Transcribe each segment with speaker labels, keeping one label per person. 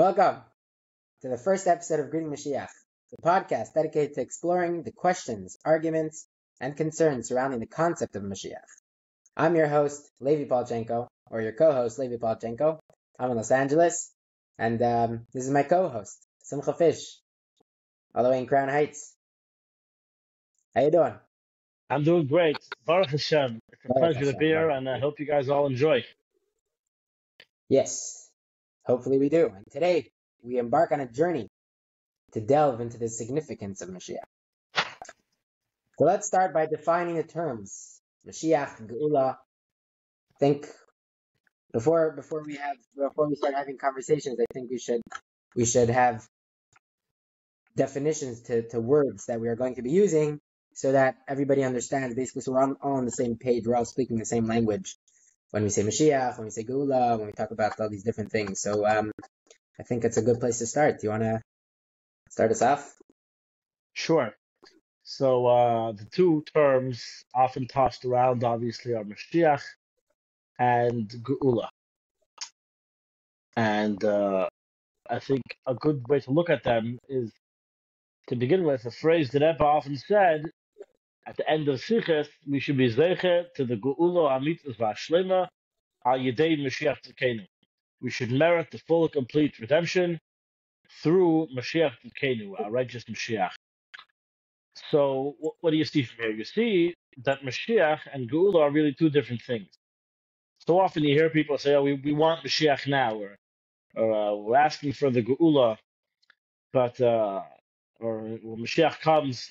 Speaker 1: Welcome to the first episode of Greeting Mashiach, the podcast dedicated to exploring the questions, arguments, and concerns surrounding the concept of Mashiach. I'm your host, Levi Polchenko, or your co-host, Levi Polchenko. I'm in Los Angeles, and um, this is my co-host, Simcha Fish, all the way in Crown Heights. How you doing?
Speaker 2: I'm doing great. Baruch Hashem. It's a
Speaker 1: Baruch
Speaker 2: pleasure to be here, and I hope you guys all enjoy.
Speaker 1: Yes, hopefully we do. And today we embark on a journey to delve into the significance of Mashiach. So let's start by defining the terms Mashiach, Geula. Think before before we have before we start having conversations, I think we should we should have definitions to, to words that we are going to be using so that everybody understands basically so we're all, all on the same page, we're all speaking the same language when we say Mashiach, when we say Geula, when we talk about all these different things. So um, I think it's a good place to start. Do you want to start us off?
Speaker 2: Sure. So uh, the two terms often tossed around, obviously, are Mashiach and Geula. And uh, I think a good way to look at them is to begin with a phrase that Rebbe often said at the end of Sichos, we should be zeicher to the Geula Amitzvah Vashlema al Yedei Mashiach Tzidkenu. We should merit the full and complete redemption through Mashiach Tzidkenu, our righteous Mashiach. So what, do you see from here? You see that Mashiach and Geula are really two different things. So often you hear people say, "Oh, we, we want Mashiach now," or, or uh, "We're asking for the Geula," but uh, or when Mashiach comes,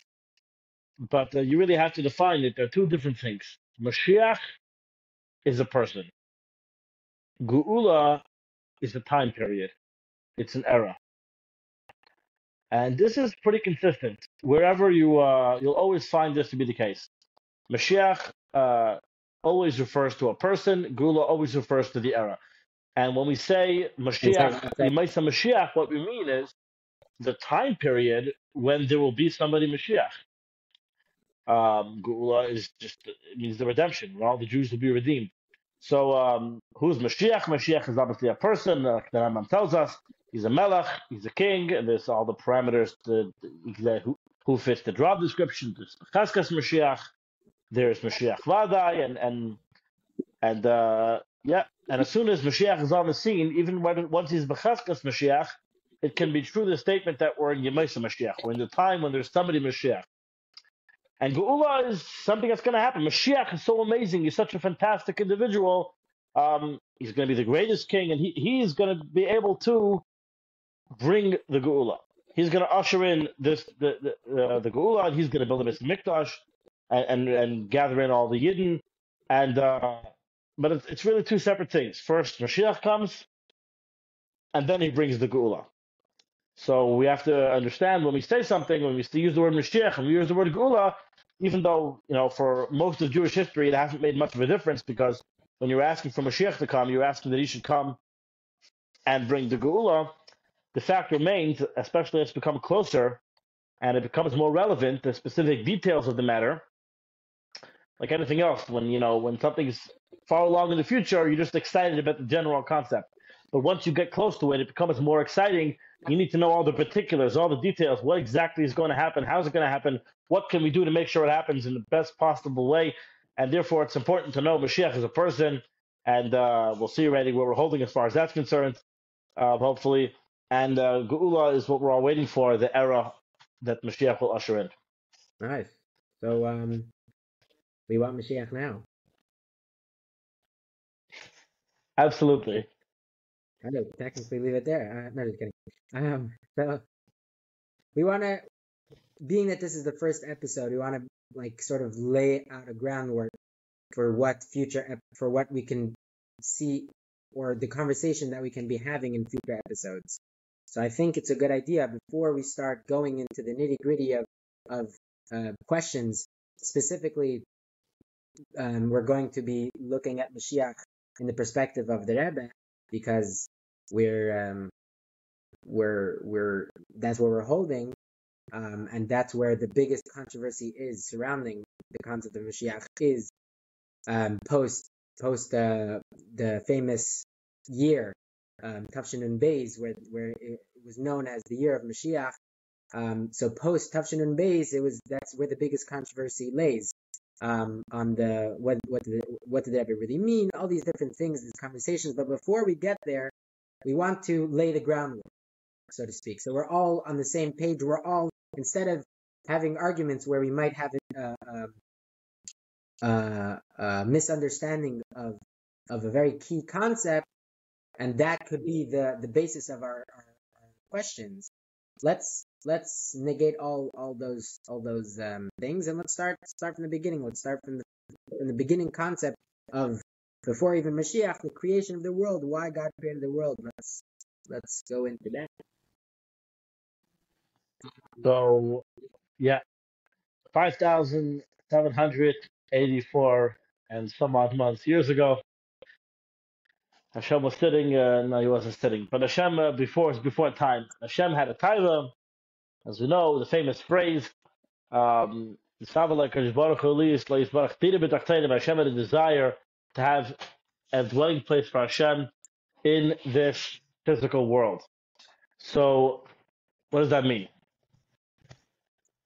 Speaker 2: but uh, you really have to define it. There are two different things. Mashiach is a person. Geula is a time period. It's an era. And this is pretty consistent. Wherever you, uh, you'll always find this to be the case. Mashiach uh, always refers to a person. Geula always refers to the era. And when we say Mashiach,
Speaker 1: Exactly.
Speaker 2: Yemaisa Mashiach, what we mean is the time period when there will be somebody Mashiach. Um, is just means the redemption, all the Jews will be redeemed. So um, who's Mashiach? Mashiach is obviously a person, like the Rambam tells us. He's a melech, he's a king, and there's all the parameters to, to who, who fits the job description. There's Chezkas Mashiach, there's Mashiach Vadai, and and and uh, yeah, and as soon as Mashiach is on the scene, even when once he's Bechezkas Mashiach, it can be true the statement that we're in Yemaisa Mashiach, we're in the time when there's somebody Mashiach. And Geula is something that's going to happen. Mashiach is so amazing. He's such a fantastic individual. Um, he's going to be the greatest king, and he, he's going to be able to bring the Geula. He's going to usher in this the the, uh, the Geula, and he's going to build a. Mikdash and, and and gather in all the Yidden. And uh, but it's, it's really two separate things. First, Mashiach comes, and then he brings the Geula. So we have to understand when we say something, when we use the word Mashiach and we use the word Geula, even though, you know, for most of Jewish history, it hasn't made much of a difference because when you're asking for Mashiach to come, you're asking that he should come and bring the Geula. The fact remains, especially as it's become closer and it becomes more relevant, the specific details of the matter, like anything else, when, you know, when something's far along in the future, you're just excited about the general concept. But once you get close to it, it becomes more exciting. You need to know all the particulars, all the details. What exactly is going to happen? How's it going to happen? What can we do to make sure it happens in the best possible way? And therefore, it's important to know Mashiach is a person. And uh, we'll see already what we're holding as far as that's concerned, uh, hopefully. And uh, Geula is what we're all waiting for, the era that Mashiach will usher in.
Speaker 1: Nice. So um, we want Mashiach now.
Speaker 2: Absolutely.
Speaker 1: I know, technically leave it there. Uh, no, just kidding. Um, so we want to, being that this is the first episode, we want to like sort of lay out a groundwork for what future for what we can see or the conversation that we can be having in future episodes. So I think it's a good idea before we start going into the nitty gritty of of uh, questions. Specifically, um, we're going to be looking at Mashiach in the perspective of the Rebbe because we're um, we're we're that's what we're holding, um, and that's where the biggest controversy is surrounding the concept of Mashiach is um, post post uh, the famous year um, Tashnun Beis, where where it was known as the year of Mashiach. Um, so post Tashnun Beis, it was that's where the biggest controversy lays um, on the what what did, what did really mean? All these different things, these conversations. But before we get there, we want to lay the groundwork, so to speak. So we're all on the same page. We're all instead of having arguments where we might have a, a, a, a misunderstanding of of a very key concept, and that could be the the basis of our, our, our questions. Let's let's negate all all those all those um, things and let's start start from the beginning. Let's start from the from the beginning concept of before even Mashiach, the creation of the world, why God created the world. Let's let's go into that.
Speaker 2: So, yeah, 5,784 and some odd months years ago, Hashem was sitting, uh, no, he wasn't sitting, but Hashem, uh, before, before time, Hashem had a taiva, as we know, the famous phrase, um, Hashem desire to have a dwelling place for Hashem in this physical world. So, what does that mean?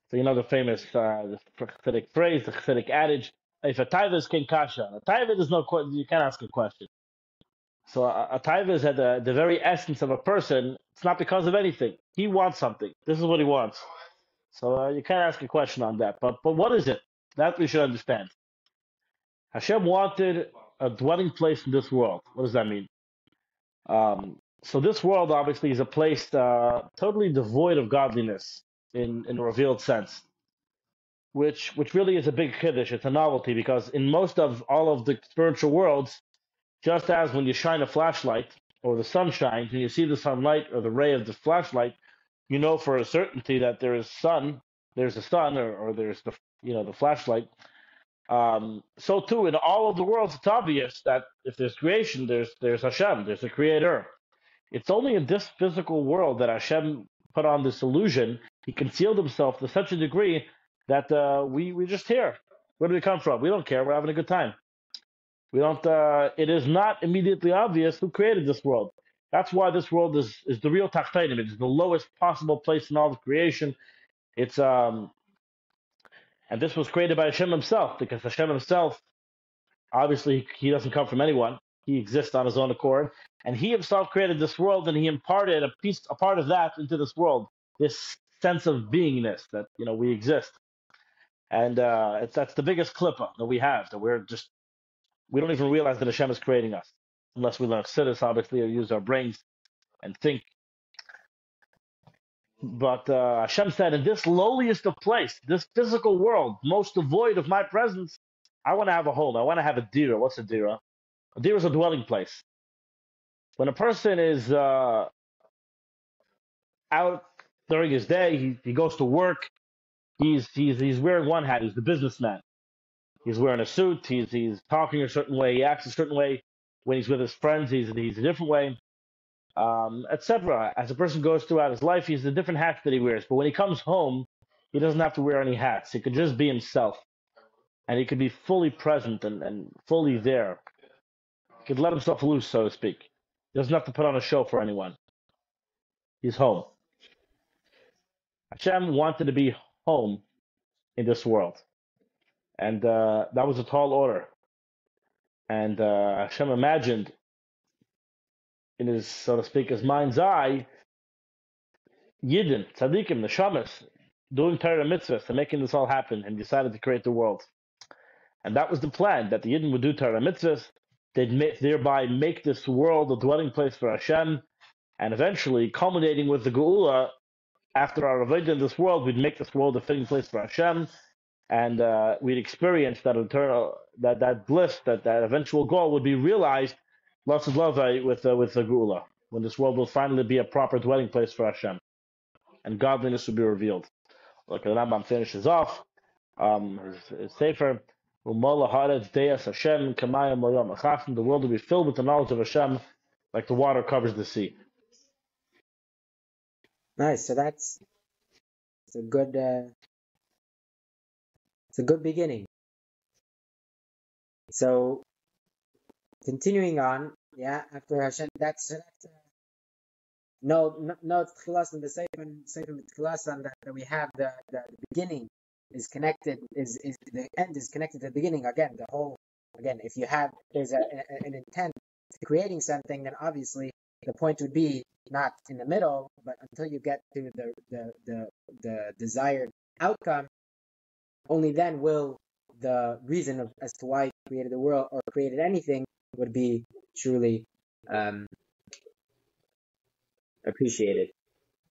Speaker 2: So you know the famous uh, the phrase, the Hasidic adage, if a taiva is king kasha, a taiva is no you can't ask a question. So a, a taiva is at the, the very essence of a person. It's not because of anything. He wants something. This is what he wants. So uh, you can't ask a question on that. But but what is it? That we should understand. Hashem wanted a dwelling place in this world. What does that mean? Um, so this world obviously is a place uh, totally devoid of godliness in in a revealed sense, which which really is a big chiddush. It's a novelty because in most of all of the spiritual worlds, just as when you shine a flashlight or the sun shines and you see the sunlight or the ray of the flashlight, you know for a certainty that there is sun, there's a sun, or, or there's the you know the flashlight. Um, so too in all of the worlds, it's obvious that if there's creation, there's there's Hashem, there's a creator. It's only in this physical world that Hashem put on this illusion. He concealed himself to such a degree that uh, we we just here. Where do we come from? We don't care. We're having a good time. We don't. Uh, it is not immediately obvious who created this world. That's why this world is is the real Tachtonim. It's the lowest possible place in all of creation. It's um, and this was created by Hashem himself because Hashem himself, obviously, he doesn't come from anyone. He exists on his own accord, and he himself created this world, and he imparted a piece, a part of that into this world. This sense of beingness that you know we exist, and uh, it's that's the biggest klippa that we have. That we're just we don't even realize that Hashem is creating us unless we learn chassidus, obviously, or use our brains and think. But uh, Hashem said, in this lowliest of place, this physical world, most devoid of my presence, I want to have a home. I want to have a dira. What's a dira? A dira is a dwelling place. When a person is uh, out during his day, he, he goes to work. He's he's he's wearing one hat. He's the businessman. He's wearing a suit. He's he's talking a certain way. He acts a certain way. When he's with his friends, he's he's a different way, um, etc. As a person goes throughout his life, he's the different hats that he wears. But when he comes home, he doesn't have to wear any hats. He could just be himself, and he could be fully present and, and fully there. He could let himself loose, so to speak. He doesn't have to put on a show for anyone. He's home. Hashem wanted to be home in this world. And uh, that was a tall order. And uh, Hashem imagined in his, so to speak, his mind's eye, Yidden, Tzaddikim, the Shamas, doing Torah mitzvahs and making this all happen and decided to create the world. And that was the plan, that the Yidden would do Torah mitzvahs, they'd make, thereby make this world a dwelling place for Hashem, and eventually, culminating with the Geula, after our avodah in this world, we'd make this world a fitting place for Hashem, and uh, we'd experience that eternal, that that bliss, that that eventual goal would be realized, lots of love with uh, with the Geula, when this world will finally be a proper dwelling place for Hashem, and godliness will be revealed. Look, the Rambam finishes off. Um, his sefer. The world will be filled with the knowledge of Hashem, like the water covers the sea.
Speaker 1: Nice. So that's it's a good uh, it's a good beginning. So continuing on, yeah, after Hashem, that's, uh, no, no, no, tchilas and the sefer, sefer tchilas that, that we have the, the, the beginning is connected, is, is the end is connected to the beginning. Again, the whole, again, if you have, there's a, a, an intent to creating something, then obviously the point would be not in the middle, but until you get to the, the, the, the desired outcome, only then will the reason of, as to why he created the world or created anything would be truly um, appreciated.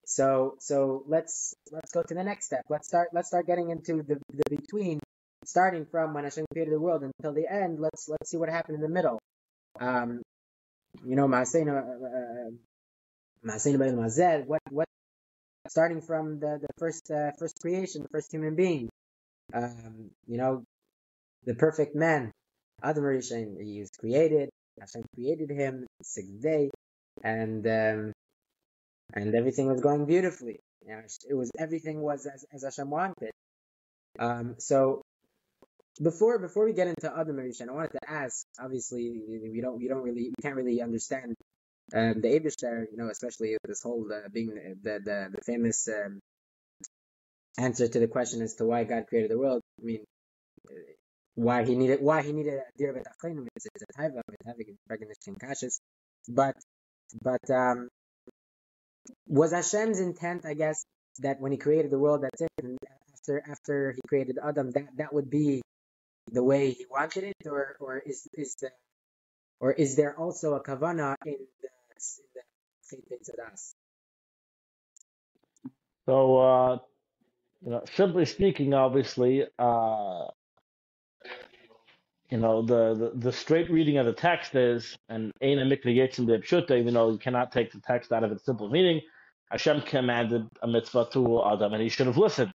Speaker 1: So so let's let's go to the next step. Let's start let's start getting into the, the between, starting from when Hashem created the world until the end. Let's let's see what happened in the middle. Um, you know, Maasena uh, Maasena Mazel. What what starting from the the first uh, first creation, the first human being. Um, you know, the perfect man, Adam Rishon. He was created. Hashem created him sixth day, and um, and everything was going beautifully. It was everything was as, as Hashem wanted. Um, so before before we get into Adam Rishon, I wanted to ask. Obviously, we don't we don't really we can't really understand um, the Aibishter, you know, especially this whole uh, being the the, the famous um, answer to the question as to why God created the world. I mean, why he needed why he needed a dir betachtonim it's a taiva with having recognition kashis, but but um, was Hashem's intent, I guess, that when he created the world, that's it. And after after he created Adam, that that would be the way he wanted it, or or is is the or is there also a kavana in the in the?
Speaker 2: So, uh, you know, simply speaking, obviously, uh, you know, the, the, the straight reading of the text is, and Eina Mikra Yetzim even though you cannot take the text out of its simple meaning, Hashem commanded a mitzvah to Adam, and he should have listened.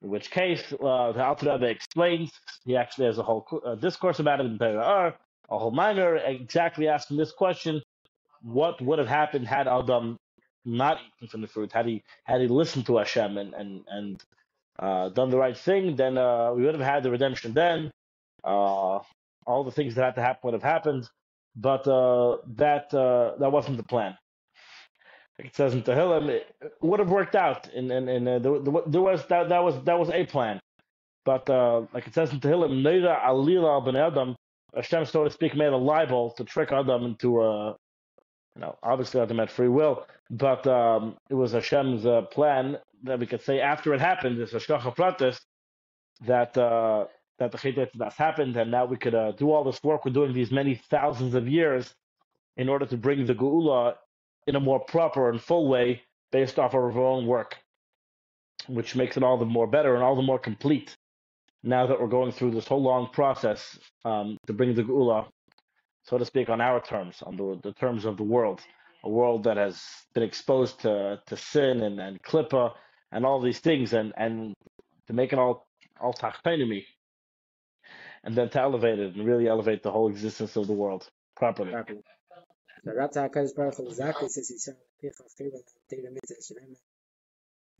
Speaker 2: In which case, uh, the Alter Rebbe explains, he actually has a whole uh, discourse about it in Torah, a whole minor, exactly asking this question, what would have happened had Adam not eaten from the fruit, had he had he listened to Hashem and and and uh, done the right thing, then uh, we would have had the redemption then. Uh, all the things that had to happen would have happened, but uh, that uh, that wasn't the plan. Like it says in Tehillim, it would have worked out, and and, and uh, there, there, was that that was that was a plan, but uh, like it says in Tehillim, Neira Alila Ben Adam, Hashem, so to speak, made a libel to trick Adam into a, uh, you know, obviously Adam had free will, but um, it was Hashem's uh, plan that we could say after it happened, this Hashgacha Pratis, that that the Chet that's happened, and now we could uh, do all this work. We're doing these many thousands of years in order to bring the Geula in a more proper and full way based off of our own work, which makes it all the more better and all the more complete now that we're going through this whole long process um, to bring the Geula, so to speak, on our terms, on the, the terms of the world, a world that has been exposed to, to sin and, and klippa and all these things, and, and to make it all all tachpenimi, and then to elevate it and really elevate the whole existence of the world properly.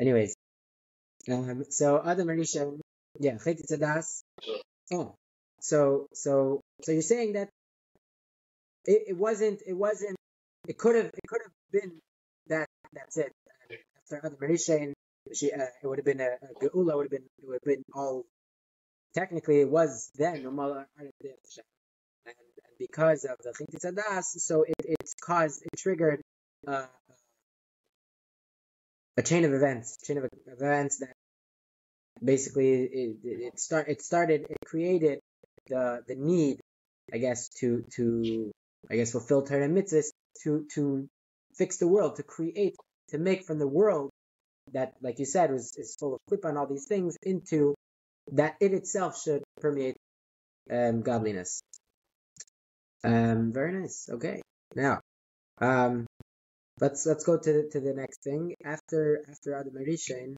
Speaker 1: Anyways, um, so Adam Rishon, yeah, Chetitzadas. Oh, so so so you're saying that it, it wasn't it wasn't it could have it could have been that that's it. After Adam Rishon, she uh, it would have been a, a geula would have been it would have been all technically it was then and, and because of the Chintit so it, it caused, it triggered uh, a chain of events, chain of events that basically it, it start it started it created the the need, I guess, to to I guess fulfill Torah mitzvahs to to fix the world, to create, to make from the world that, like you said, was is full of clip on all these things into that it itself should permeate um, godliness. Um, very nice. Okay, now, um, let's let's go to the, to the next thing. After after Adam Rishon,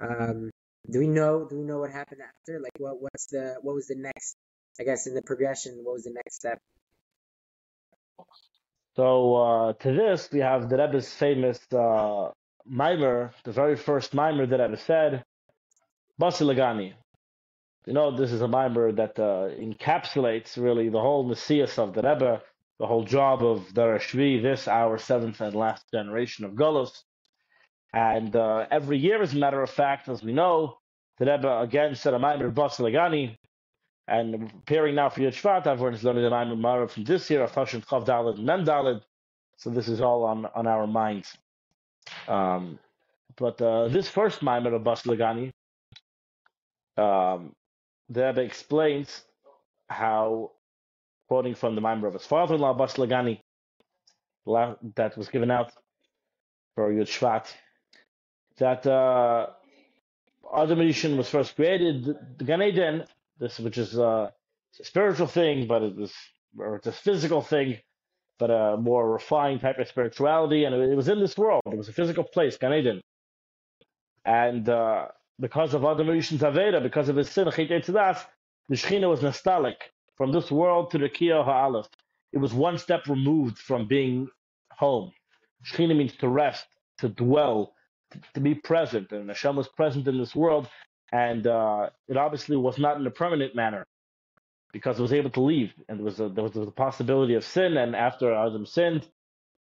Speaker 1: um, do we know do we know what happened after? Like, what what's the what was the next? I guess in the progression, what was the next step?
Speaker 2: So uh, to this, we have the Rebbe's famous uh, mimer, the very first mimer that Rebbe said, Basi Legani, you know, this is a mimer that uh, encapsulates really the whole Messias of the Rebbe, the whole job of Dor HaShvi'i, this our seventh and last generation of Golos. And uh, every year, as a matter of fact, as we know, the Rebbe again said a Maimer Bas Legani, and preparing now for Yud Shvat, everyone's learning the Maimer Mara from this year, of Tashin Chav Dalid and Dalid. So this is all on, on our minds. Um, but uh, this first Maimer of Bas Legani, um, the Rebbe explains how, quoting from the Maimer of his father-in-law, Bas Legani, that was given out for Yud Shvat, that uh, Adam was first created. The Gan Eden, this which is uh, a spiritual thing, but it was or it's a physical thing, but a more refined type of spirituality, and it, was in this world. It was a physical place, Gan Eden, and uh, because of Adam Rishon's Aveira, because of his sin, the Shechina was nostalgic from this world to the Kiyah Ha'alef. It was one step removed from being home. Shechina means to rest, to dwell, to be present, and Hashem was present in this world, and uh, it obviously was not in a permanent manner because it was able to leave, and there was a, there was a possibility of sin, and after Adam sinned,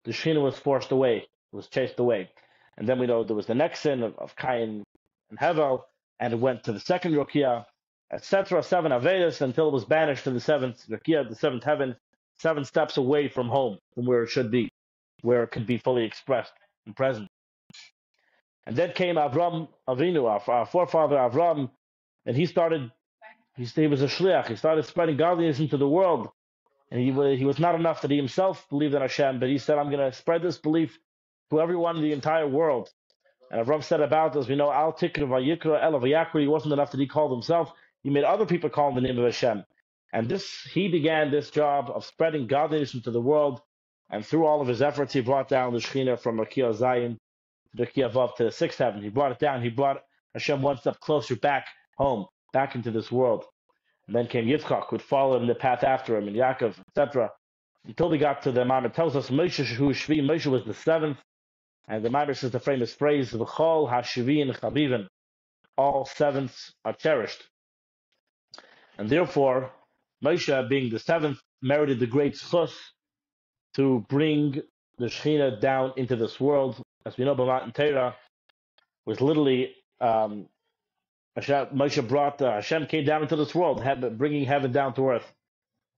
Speaker 2: the Shekhinah was forced away, was chased away, and then we know there was the next sin of, of Cain and Hevel, and it went to the second Rokia, etc. Seven Aveiros until it was banished to the seventh Rokia, the seventh heaven, seven steps away from home, from where it should be, where it could be fully expressed and present. And then came Avram Avinu, our, our forefather Avram, and he started, he, he was a shliach, he started spreading godliness into the world. And he, he was not enough that he himself believed in Hashem, but he said, I'm going to spread this belief to everyone in the entire world. And Avram said about, as we know, Al Tikra Vayikra El Vayakra, he wasn't enough that he called himself, he made other people call him the name of Hashem. And this, he began this job of spreading godliness into the world. And through all of his efforts, he brought down the Shekhinah from Rakia Zion to the Kiyavav to the sixth heaven. He brought it down. He brought Hashem one step closer back home, back into this world. And then came Yitzchak, who followed in the path after him, and Yaakov, etc. Until we got to the Imam. It tells us Moshe who Shvi. Moshe was the seventh. And the Imam says the famous phrase, V'chol hashivin chabivin. All sevenths are cherished. And therefore, Moshe, being the seventh, merited the great zchus to bring the Shekhinah down into this world as we know, Matan Torah was literally um, Moshe brought uh, Hashem came down into this world, bringing heaven down to earth,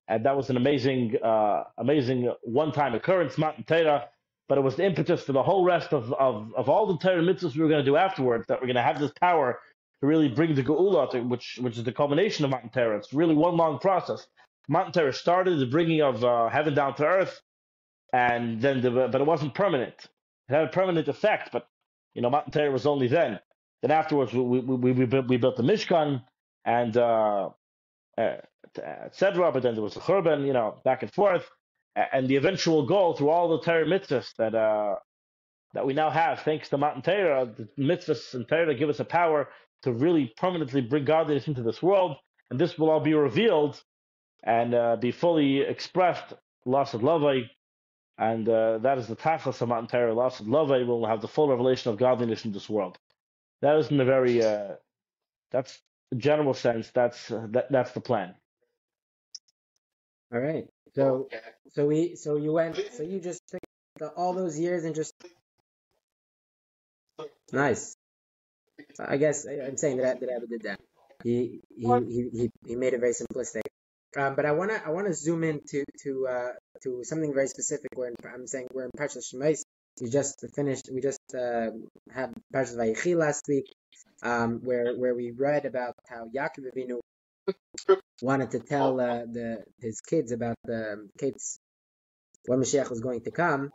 Speaker 2: and that was an amazing, uh, amazing one-time occurrence, Matan Torah. But it was the impetus for the whole rest of, of, of all the Torah mitzvahs we were going to do afterwards. That we're going to have this power to really bring the Geula, to, which which is the culmination of Matan Torah. It's really one long process. Matan Torah started the bringing of uh, heaven down to earth, and then the, but it wasn't permanent. It had a permanent effect, but you know, Matan Torah was only then. Then afterwards, we we we, we, built, we built the Mishkan and uh, uh, etc. But then there was the Churban, you know, back and forth, and the eventual goal through all the Torah mitzvahs that uh, that we now have, thanks to Matan Torah, the mitzvahs and Torah give us a power to really permanently bring godliness into this world, and this will all be revealed and uh, be fully expressed. Of Lavai and uh, that is the tachlis of Matan Torah. Of love will have the full revelation of godliness in this world. That is in a very, uh, that's the general sense. That's uh, that, that's the plan.
Speaker 1: All right. So so we so you went so you just took all those years and just nice. I guess I'm saying that that Abba did that. He he, he he he made it very simplistic. Um, but I wanna I wanna zoom in to to uh, to something very specific. Where I'm saying we're in Parshas Shemos. We just finished. We just uh, had Parshas Vayechi last week, um, where where we read about how Yaakov Avinu wanted to tell uh, the his kids about the kids when Mashiach was going to come.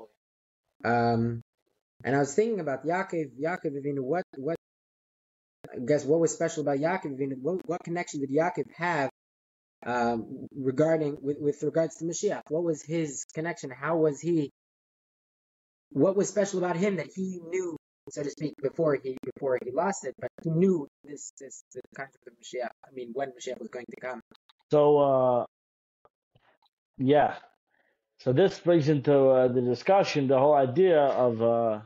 Speaker 1: Um, and I was thinking about Yaakov, Yaakov Avinu. What what I guess what was special about Yaakov Avinu? What, what connection did Yaakov have um, regarding with, with regards to Mashiach. What was his connection? How was he? What was special about him that he knew, so to speak, before he before he lost it? But knew this is the concept of the Mashiach. I mean, when Mashiach was going to come.
Speaker 2: So, uh, yeah. So this brings into uh, the discussion the whole idea of uh,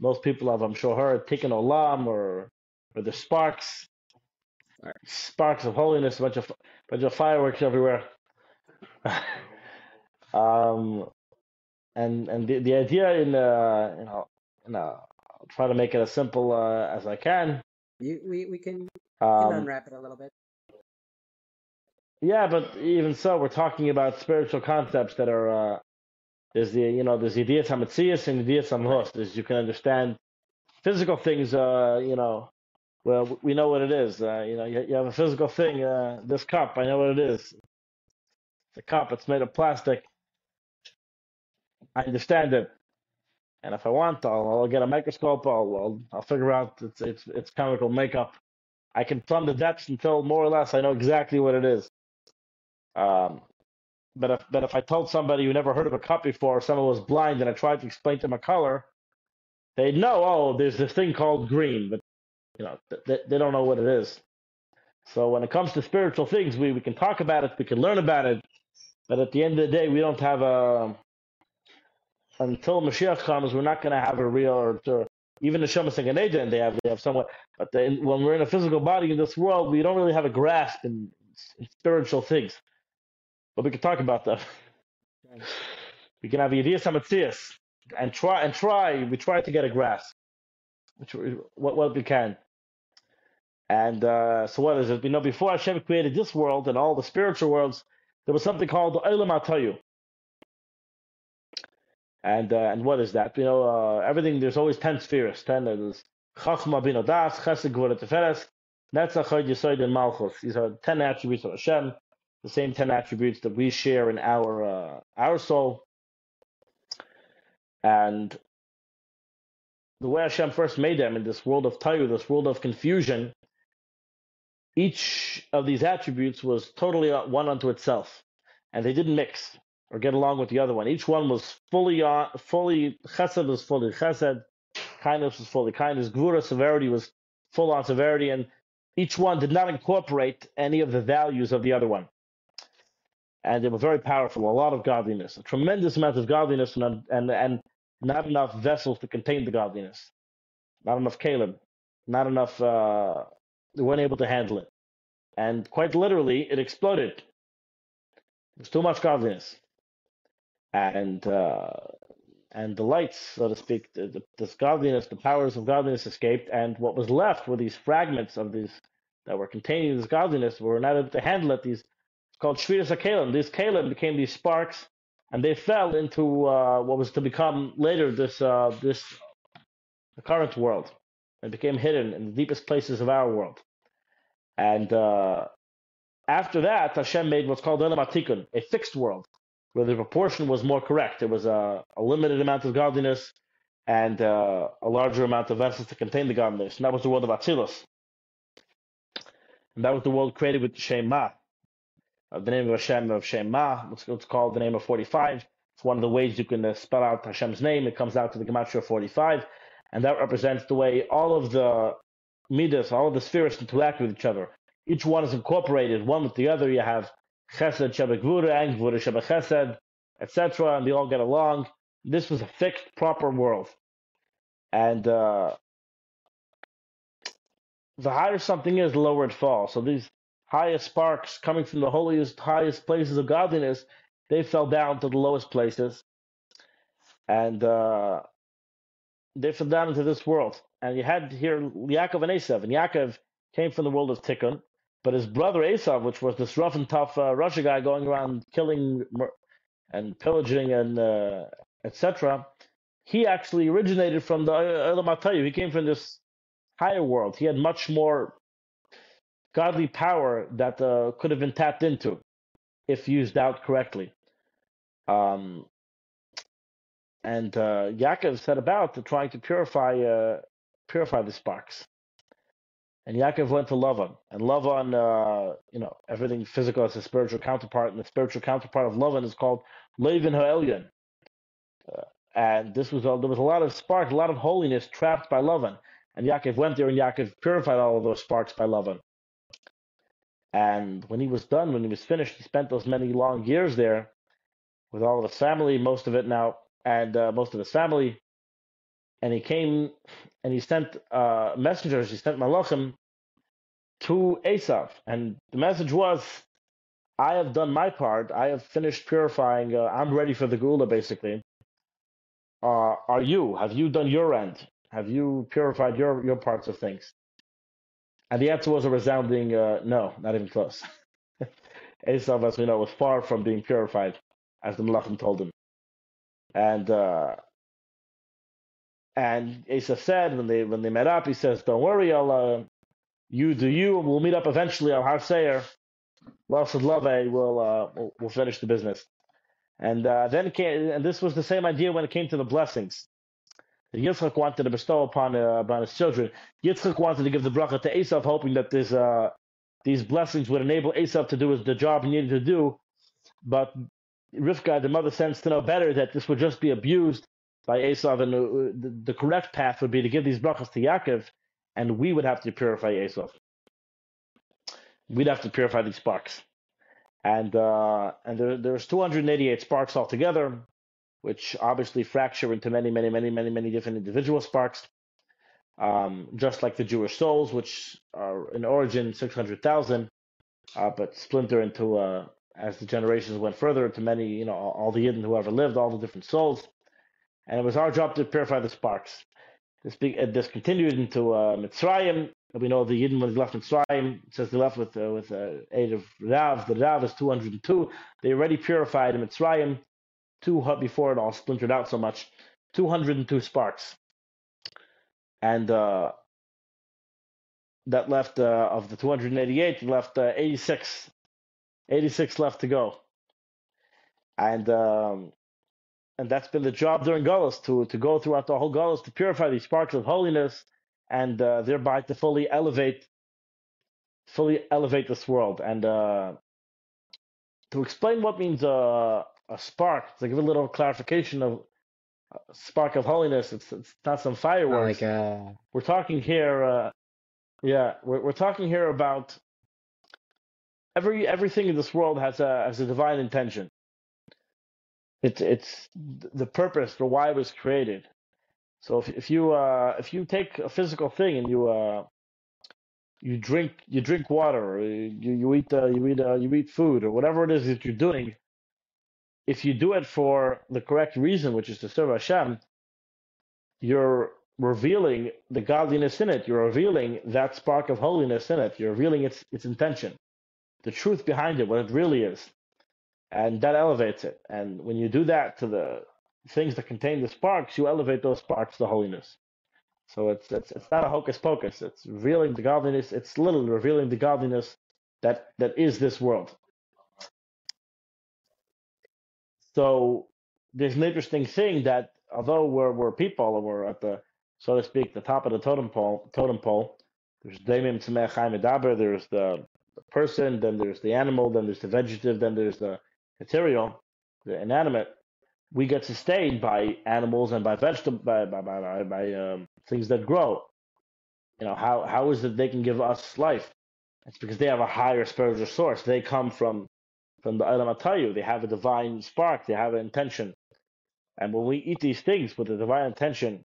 Speaker 2: most people have, I'm sure, heard Tikkun Olam or or the sparks sparks of holiness, a bunch of bunch of fireworks everywhere. Um, and and the, the idea in uh, you know, in uh, I'll try to make it as simple uh, as I can.
Speaker 1: You, we, we can,
Speaker 2: Um,
Speaker 1: can unwrap it a little bit.
Speaker 2: Yeah, but even so, we're talking about spiritual concepts that are uh, there's the you know there's the idea hametzias and the idea samhos. As you can understand, physical things. Uh, you know, well we know what it is. Uh, you know, you, you have a physical thing. Uh, this cup, I know what it is. The cup. It's made of plastic. I understand it. And if I want, I'll, I'll get a microscope. I'll, I'll I'll figure out its its its chemical makeup. I can plumb the depths until more or less I know exactly what it is. Um, but if but if I told somebody who never heard of a cup before, or someone was blind, and I tried to explain to them a color, they'd know. Oh, there's this thing called green, but you know they, they don't know what it is. So when it comes to spiritual things, we, we can talk about it, we can learn about it, but at the end of the day, we don't have a until Mashiach comes, we're not going to have a real or, or even the Shema and they have they have somewhat, but the, when we're in a physical body in this world, we don't really have a grasp in, in spiritual things. But we can talk about that.
Speaker 1: Right.
Speaker 2: We can have ideas samatzias and try and try. We try to get a grasp, which we- what what we can. And uh, so what is it? We know before Hashem created this world and all the spiritual worlds, there was something called the Olam HaTohu. And uh, and what is that? You know, uh, everything. There's always ten spheres. Ten. There's Chachma, Bina, Das, Chesed, Gvura, Tiferes, Netzach, Yesod, and Malchus. These are ten attributes of Hashem. The same ten attributes that we share in our uh, our soul. And the way Hashem first made them in this world of Tayu, this world of confusion, each of these attributes was totally one unto itself, and they didn't mix or get along with the other one. Each one was fully on, fully chesed was fully chesed, kindness was fully kindness, gvura severity was full on severity, and each one did not incorporate any of the values of the other one. And they were very powerful, a lot of godliness, a tremendous amount of godliness, and and and not enough vessels to contain the godliness, not enough Kalim, not enough. Uh, they weren't able to handle it, and quite literally, it exploded. It was too much godliness and uh, and the lights, so to speak, the, the, this godliness, the powers of godliness escaped, and what was left were these fragments of these that were containing this godliness were not able to handle it. These it's called Shviras HaKalim. These Kalim became these sparks, and they fell into uh, what was to become later this uh, this the current world, and became hidden in the deepest places of our world. And uh, after that, Hashem made what's called Olam HaTikkun, a fixed world where the proportion was more correct. There was a, a limited amount of godliness and uh, a larger amount of vessels to contain the godliness. And that was the world of Atzilus. And that was the world created with Shem Mah. Uh, the name of Hashem of Shem Mah, it's, it's called the name of 45. It's one of the ways you can uh, spell out Hashem's name. It comes out to the Gematria 45. And that represents the way all of the midas, all of the spheres interact with each other. Each one is incorporated one with the other. You have Chesed Sheba Gvura and Gvura Sheba etc., and they all get along. This was a fixed, proper world. And uh, the higher something is, the lower it falls. So these highest sparks coming from the holiest, highest places of godliness, they fell down to the lowest places. And uh, they fell down into this world. And you had here Yaakov and Esav. And Yaakov came from the world of Tikkun. But his brother Esav, which was this rough and tough uh, Russia guy going around killing and pillaging and uh, etc., he actually originated from the Olam HaTohu. He came from this higher world. He had much more godly power that uh, could have been tapped into if used out correctly. Um, and uh, Yaakov set about to trying to purify uh, purify the sparks. And Yaakov went to Lavan, and Lavan, uh, you know, everything physical has a spiritual counterpart, and the spiritual counterpart of Lavan is called Lavan Ha'elyon. Uh, and this was a, there was a lot of sparks, a lot of holiness trapped by Lavan. And Yaakov went there, and Yaakov purified all of those sparks by Lavan. And when he was done, when he was finished, he spent those many long years there with all of his family, most of it now, and uh, most of his family. And he came and he sent uh, messengers, he sent malachim to Esav. And the message was, I have done my part. I have finished purifying. Uh, I'm ready for the Geula, basically. Uh, are you? Have you done your end? Have you purified your, your parts of things? And the answer was a resounding uh, no, not even close. Esav, as we know, was far from being purified, as the Malachim told him. And uh, and Esav said when they when they met up, he says, "Don't worry, I'll uh, you do you, and we'll meet up eventually on Har Seir. Lasad Love, we'll, uh, we'll we'll finish the business." And uh, then came, and this was the same idea when it came to the blessings. Yitzchak wanted to bestow upon uh, upon his children. Yitzchak wanted to give the bracha to Esav, hoping that this uh, these blessings would enable Esav to do the job he needed to do. But Rivka, the mother, sensed to know better that this would just be abused by Esav, and uh, the, the, correct path would be to give these brachas to Yaakov, and we would have to purify Esav. We'd have to purify these sparks, and uh, and there, there's 288 sparks altogether, which obviously fracture into many, many, many, many, many different individual sparks. Um, just like the Jewish souls, which are in origin 600,000, uh, but splinter into uh, as the generations went further into many, you know, all, all the Yidden who ever lived, all the different souls and it was our job to purify the sparks. This, be, uh, this continued into uh, Mitzrayim. We know the Yidden when they left Mitzrayim, it says they left with uh, with uh, Erev Rav. The Rav is 202. They already purified in Mitzrayim, two before it all splintered out so much. 202 sparks, and uh, that left uh, of the 288 left uh, 86 86 left to go and um, and that's been the job during Golos to to go throughout the whole Golos to purify these sparks of holiness and uh, thereby to fully elevate fully elevate this world. And uh, to explain what means a a spark to give a little clarification of spark of holiness it's, it's not some fireworks.
Speaker 1: Like uh...
Speaker 2: we're talking here uh, yeah we're, we're talking here about every everything in this world has a has a divine intention it's it's the purpose for why it was created. So if if you uh, if you take a physical thing and you uh, you drink you drink water, or you you eat uh, you eat uh, you eat food or whatever it is that you're doing, if you do it for the correct reason, which is to serve Hashem, you're revealing the godliness in it. You're revealing that spark of holiness in it. You're revealing its its intention, the truth behind it, what it really is and that elevates it. And when you do that to the things that contain the sparks, you elevate those sparks to holiness. So it's it's it's not a hocus pocus. It's revealing the godliness. It's literally revealing the godliness that that is this world. So there's an interesting thing that although we're we're people and we're at the so to speak the top of the totem pole totem pole, there's Daimim Tzemech Medaber, there's the, the person, then there's the animal, then there's the vegetative, then there's the material, the inanimate, we get sustained by animals and by vegetable by by by, by um, things that grow. You know how how is it they can give us life? It's because they have a higher spiritual source. They come from from the Olam HaTohu. They have a divine spark. They have an intention. And when we eat these things with a divine intention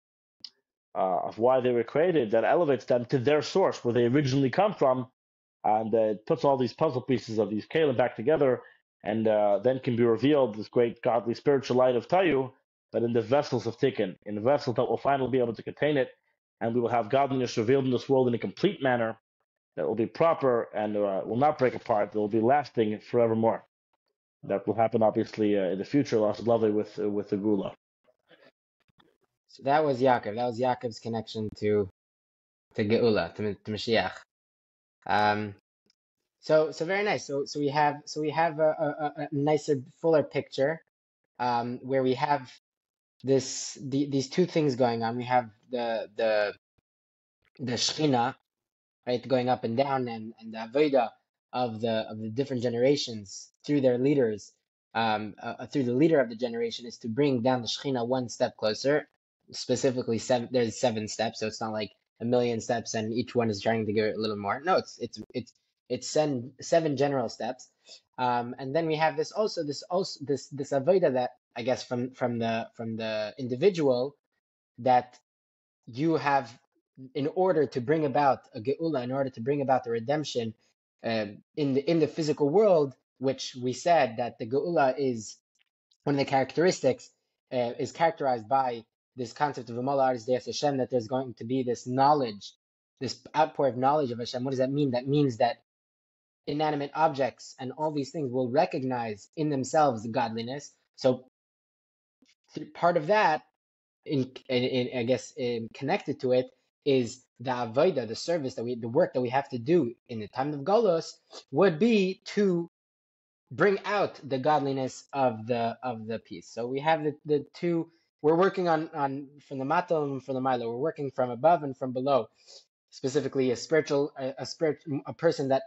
Speaker 2: uh, of why they were created, that elevates them to their source, where they originally come from, and uh, it puts all these puzzle pieces of these kalim back together and uh, then can be revealed this great godly spiritual light of Tayu, but in the vessels of Tikkun, in the vessels that will finally be able to contain it, and we will have godliness revealed in this world in a complete manner that will be proper and uh, will not break apart, that will be lasting forevermore. That will happen, obviously, uh, in the future, lost lovely with uh, with the Geula.
Speaker 1: So that was Yaakov. That was Yaakov's connection to to Geula, to, to Mashiach. Um, so so very nice. So so we have so we have a, a, a nicer, fuller picture um, where we have this the, these two things going on. We have the the the Shechina, right, going up and down, and and the Avodah of the of the different generations through their leaders. Um, uh, uh through the leader of the generation is to bring down the Shechina one step closer. Specifically, seven. There's seven steps, so it's not like a million steps, and each one is trying to it a little more. No, it's it's it's it's seven, seven general steps, um, and then we have this also this also this this avoda that I guess from from the from the individual that you have in order to bring about a geula, in order to bring about the redemption uh, in the in the physical world, which we said that the geula is one of the characteristics uh, is characterized by this concept of Amala Aris Deus Hashem, that there's going to be this knowledge, this outpour of knowledge of Hashem. What does that mean? That means that inanimate objects and all these things will recognize in themselves godliness. So part of that, in, in, in I guess in, connected to it, is the avoda, the service that we, the work that we have to do in the time of Golos, would be to bring out the godliness of the of the piece. So we have the, the two. We're working on on from the matal and from the milo. We're working from above and from below. Specifically, a spiritual a, a spirit a person that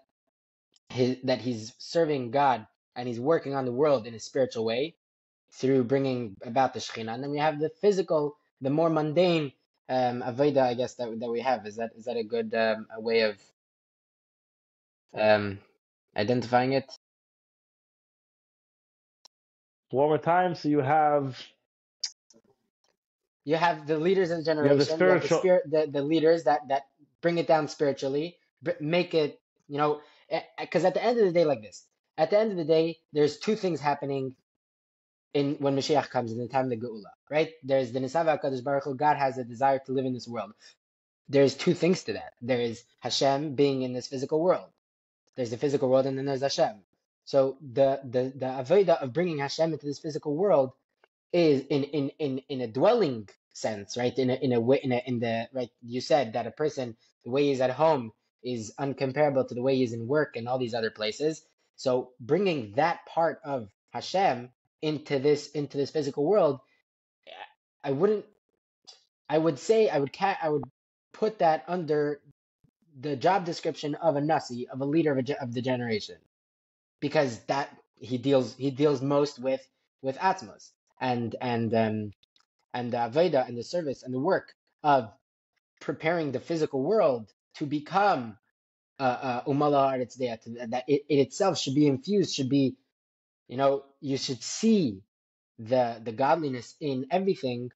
Speaker 1: his, that he's serving God and he's working on the world in a spiritual way through bringing about the Shekhinah. And then we have the physical, the more mundane um, Aveda, I guess that that we have. Is that is that a good um, a way of um, identifying it?
Speaker 2: One more time. So you have
Speaker 1: you have the leaders in the generation,
Speaker 2: the, spiritual...
Speaker 1: the, spirit, the, the leaders that that bring it down spiritually, make it you know, because at the end of the day, like this, at the end of the day, there's two things happening in when Mashiach comes in the time of the Geula, right? There's the Nisava Hakadosh Baruch Hu. God has a desire to live in this world. There's two things to that. There is Hashem being in this physical world. There's the physical world, and then there's Hashem. So the the the avoda of bringing Hashem into this physical world is in in in in a dwelling sense, right? In a in a way in a, in the right. You said that a person the way he's at home is uncomparable to the way he's in work and all these other places. So bringing that part of Hashem into this into this physical world, I wouldn't. I would say I would cat I would put that under the job description of a nasi of a leader of, a, of the generation, because that he deals he deals most with with atmos and and um and the aveda and the service and the work of preparing the physical world to become uh, uh, umala that it, it itself should be infused should be you know, you should see the the godliness in everything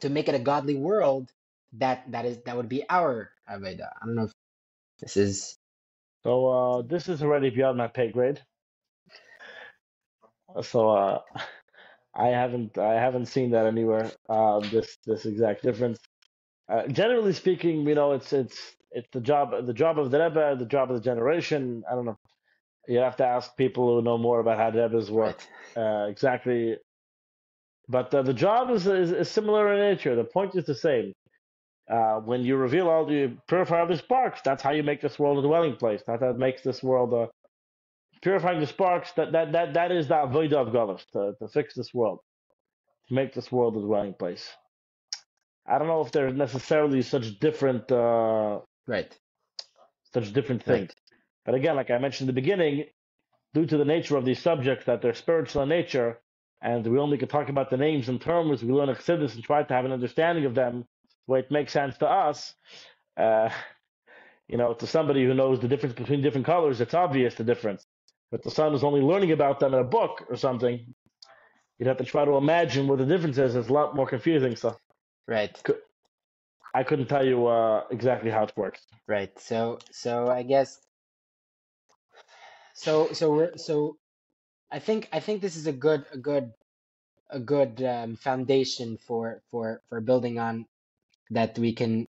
Speaker 1: to make it a godly world that that is that would be our Aveda. I don't know if this is
Speaker 2: so uh this is already beyond my pay grade. So uh I haven't I haven't seen that anywhere. Uh, this this exact difference. Uh, generally speaking, you know, it's it's it's the job the job of the Rebbe, the job of the generation. I don't know you have to ask people who know more about how Rebbe's work uh, exactly. But uh, the job is, is, is similar in nature. The point is the same. Uh, when you reveal all the purify all the sparks, that's how you make this world a dwelling place. That that makes this world a purifying the sparks. That that that that is the avodah of Galus to, to fix this world, to make this world a dwelling place. I don't know if there's necessarily such different uh,
Speaker 1: right,
Speaker 2: such different things. Right. But again, like I mentioned in the beginning, due to the nature of these subjects, that they're spiritual in nature, and we only can talk about the names and terms, we learn Chassidus and try to have an understanding of them the way it makes sense to us. Uh, you know, to somebody who knows the difference between different colors, it's obvious the difference. But the son is only learning about them in a book or something. You'd have to try to imagine what the difference is. It's a lot more confusing. So,
Speaker 1: right.
Speaker 2: I couldn't tell you uh, exactly how it works.
Speaker 1: Right. So, so I guess so so we're so I think I think this is a good a good a good um, foundation for for for building on that we can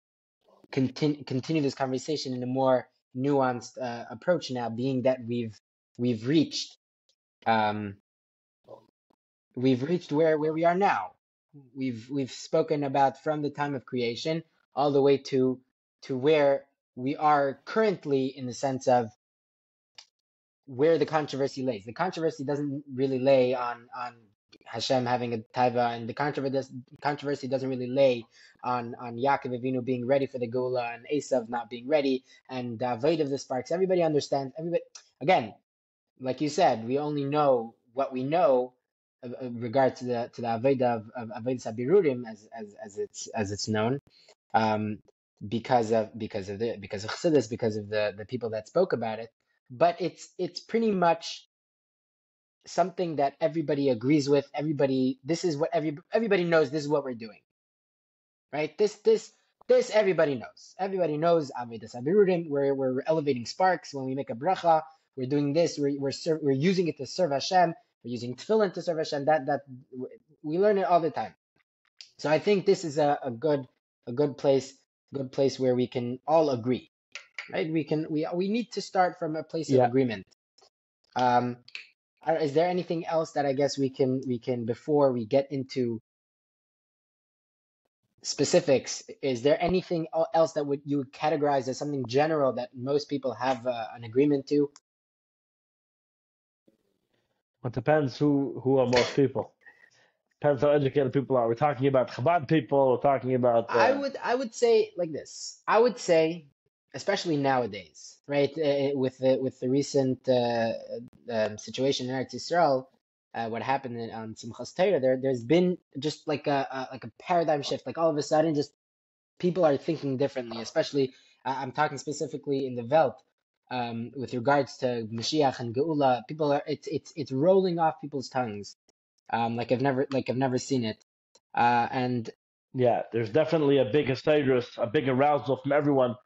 Speaker 1: continue continue this conversation in a more nuanced uh, approach now being that we've we've reached um we've reached where where we are now we've we've spoken about from the time of creation all the way to to where we are currently in the sense of where the controversy lays. The controversy doesn't really lay on on Hashem having a taiva, and the controversy controversy doesn't really lay on on Yaakov Avinu being ready for the Geula and Esav not being ready, and the avoid of the sparks. Everybody understands. Everybody again, like you said, we only know what we know uh, uh, in regard to the to the Aveda of, of Avodas Habirurim as as as it's as it's known. Um, because of because of the because of Chassidus, because of the the people that spoke about it but it's it's pretty much something that everybody agrees with. Everybody, this is what every everybody knows. This is what we're doing, right? This this this everybody knows. Everybody knows Avodas Habirurim. We're we're elevating sparks when we make a bracha. we're doing this, we're we're, ser- we're using it to serve Hashem, we're using tefillin to serve Hashem. That that we learn it all the time. So I think this is a, a good a good place good place where we can all agree, right? We can we we need to start from a place of agreement. Um, is there anything else that I guess we can we can before we get into specifics? Is there anything else that would you would categorize as something general that most people have uh, an agreement to?
Speaker 2: It depends who who are most people. Depends how educated people are. We're talking about Chabad people. We're talking about. Uh,
Speaker 1: I would I would say like this. I would say, especially nowadays, right? Uh, with the with the recent uh, um, situation in Eretz Yisrael, uh, what happened in, on Simchas Torah, there there's been just like a, a like a paradigm shift. Like all of a sudden, just people are thinking differently. Especially, I I'm talking specifically in the Welt. Um, with regards to Mashiach and Geula, people are it's it's it's rolling off people's tongues, um, like I've never like I've never seen it, uh, and
Speaker 2: Yeah, there's definitely a big hysteria, a big arousal from everyone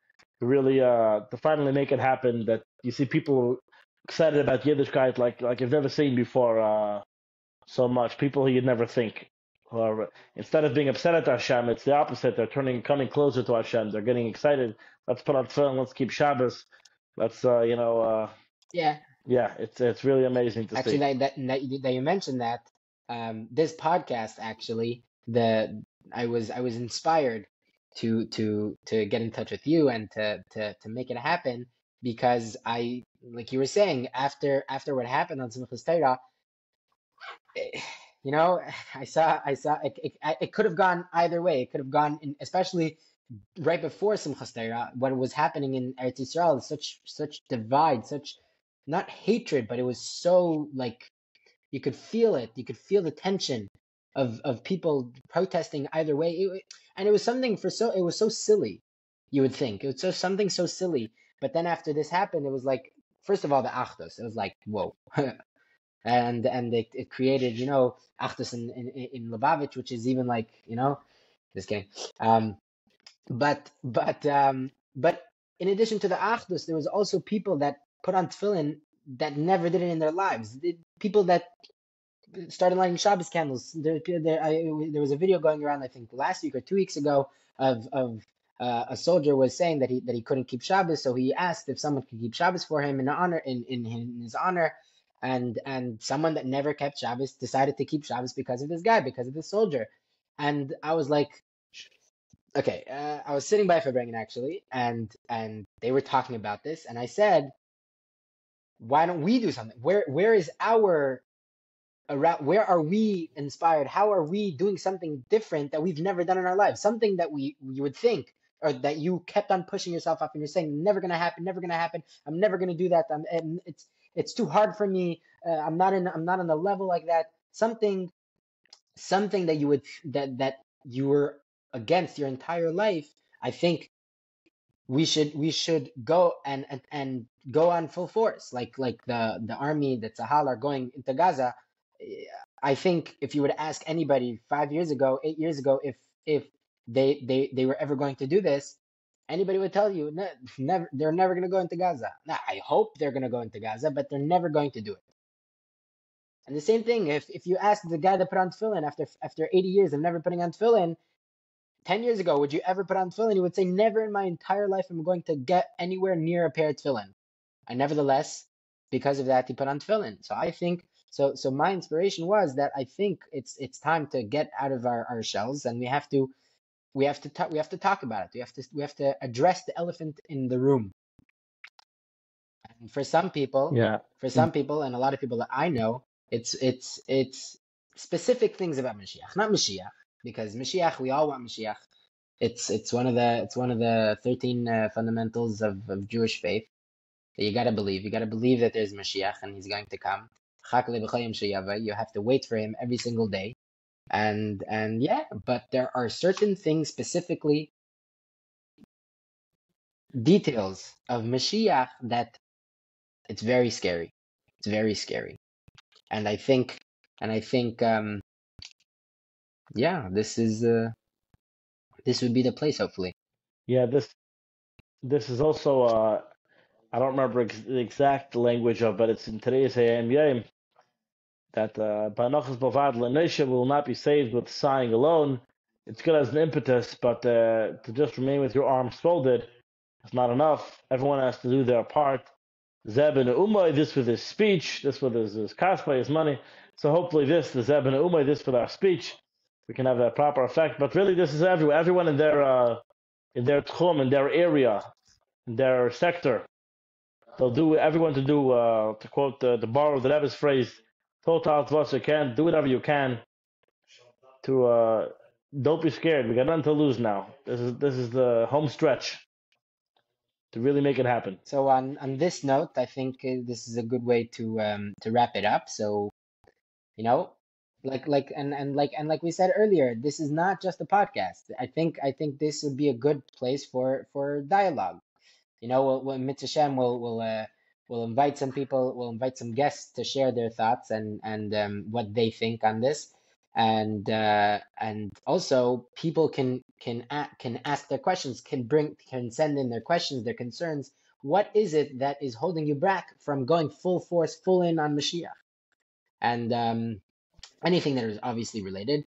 Speaker 2: to really uh to finally make it happen. That you see people excited about Yiddishkeit like like you've never seen before. Uh, so much people who you'd never think. Or instead of being upset at Hashem, it's the opposite. They're turning, coming closer to Hashem. They're getting excited. Let's put on film. Let's keep Shabbos. Let's, uh, you know, uh,
Speaker 1: yeah,
Speaker 2: yeah, it's it's really amazing to
Speaker 1: Actually,
Speaker 2: see.
Speaker 1: that, that that that you mentioned that um, this podcast actually the I was I was inspired to to to get in touch with you and to to to make it happen because I like you were saying after after what happened on Simchas Torah, you know I saw I saw it, it, it could have gone either way. It could have gone in, especially right before Simchas Torah, what was happening in Eretz Yisrael, such such divide, such not hatred, but it was so like you could feel it. You could feel the tension of of people protesting either way. It, and it was something for so it was so silly. You would think it was so something so silly. But then after this happened, it was like first of all the Achdus. It was like whoa. And and it, it created, you know, Achdus in, in, in Lubavitch, which is even like, you know, this game. Um, but but um, but in addition to the Achdus, there was also people that put on tefillin that never did it in their lives. People that started lighting Shabbos candles. There, there, I, there was a video going around, I think, last week or two weeks ago, of of uh, a soldier was saying that he that he couldn't keep Shabbos, so he asked if someone could keep Shabbos for him in honor in, in, in his honor, and and someone that never kept Shabbos decided to keep Shabbos because of this guy, because of this soldier, and I was like, okay, uh, I was sitting by Farbrengen actually, and and they were talking about this, and I said, why don't we do something? Where where is our around where are we inspired? How are we doing something different that we've never done in our lives? Something that we you would think or that you kept on pushing yourself up and you're saying never gonna happen never gonna happen. I'm never gonna do that. I'm, and it's it's too hard for me. Uh, i'm not in i'm not on a level like that. Something something that you would that that you were against your entire life i think we should we should go and and, and go on full force like like the the army the Tzahal are going into gaza I think if you would ask anybody five years ago, eight years ago, if if they they they were ever going to do this, anybody would tell you ne- never they're never going to go into Gaza. Now, I hope they're going to go into Gaza, but they're never going to do it. And the same thing, if if you ask the guy that put on tefillin after after 80 years of never putting on tefillin, 10 years ago, would you ever put on tefillin? He would say, never in my entire life am I going to get anywhere near a pair of tefillin. And nevertheless, because of that, he put on tefillin. So I think so. So my inspiration was that I think it's it's time to get out of our, our shells, and we have to we have to talk we have to talk about it. We have to we have to address the elephant in the room. And for some people,
Speaker 2: Yeah,
Speaker 1: for some people, and a lot of people that I know, it's it's it's specific things about Mashiach, not Mashiach, because Mashiach we all want Mashiach. It's it's one of the it's one of the thirteen uh, fundamentals of, of Jewish faith you gotta believe. You gotta believe that there's Mashiach and he's going to come. You have to wait for him every single day, and and yeah, but there are certain things specifically details of Mashiach that it's very scary. It's very scary, and I think and I think um yeah, this is uh this would be the place hopefully.
Speaker 2: yeah. This this is also uh, I don't remember ex- the exact language of, but it's in today's Hayom Yom that Banachas Bavad will not be saved with sighing alone. It's good as an impetus, but uh, to just remain with your arms folded is not enough. Everyone has to do their part. Zeb and Umay, this with his speech, this with his, his kaspa, his money. So hopefully this, the Zeb and Umay, this with our speech, we can have a proper effect. But really, this is everyone, everyone in their uh, in their tchum, in their area, in their sector. They'll do everyone to do uh, to quote the, the borrow the Rebbe's phrase, total what you can, do whatever you can to uh, don't be scared. We got nothing to lose now. This is this is the home stretch to really make it happen.
Speaker 1: So on on this note, I think uh, this is a good way to um to wrap it up. So, you know, like like and and like and like we said earlier, this is not just a podcast. I think I think this would be a good place for for dialogue. You know, we'll, we'll Mitzvah will will uh, we'll invite some people, we'll invite some guests to share their thoughts and and um, what they think on this and uh, and also people can can a- can ask their questions, can bring can send in their questions, their concerns. What is it that is holding you back from going full force, full in on Mashiach, and um, anything that is obviously related?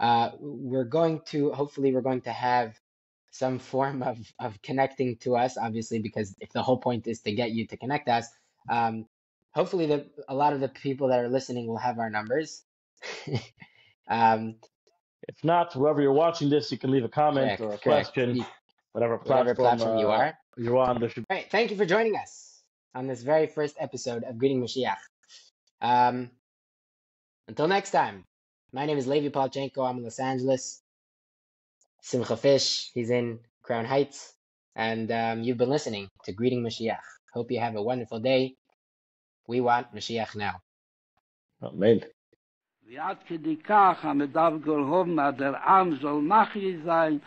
Speaker 1: Uh, we're going to hopefully we're going to have some form of of connecting to us, obviously, because if the whole point is to get you to connect us, um, hopefully the a lot of the people that are listening will have our numbers. Um,
Speaker 2: if not, whoever you're watching this, you can leave a comment correct, or a correct. question, whatever platform,
Speaker 1: whatever platform uh, you are.
Speaker 2: You're on. There should...
Speaker 1: All right. Thank you for joining us on this very first episode of Greeting Mashiach. Um, until next time, my name is Levi Palchenko. I'm in Los Angeles. Simcha Fish, he's in Crown Heights. And um, you've been listening to Greeting Mashiach. Hope you have a wonderful day. We want Mashiach now.
Speaker 2: Amen.
Speaker 3: wie hat kedi kach am dav gol hom na der am soll mach i sein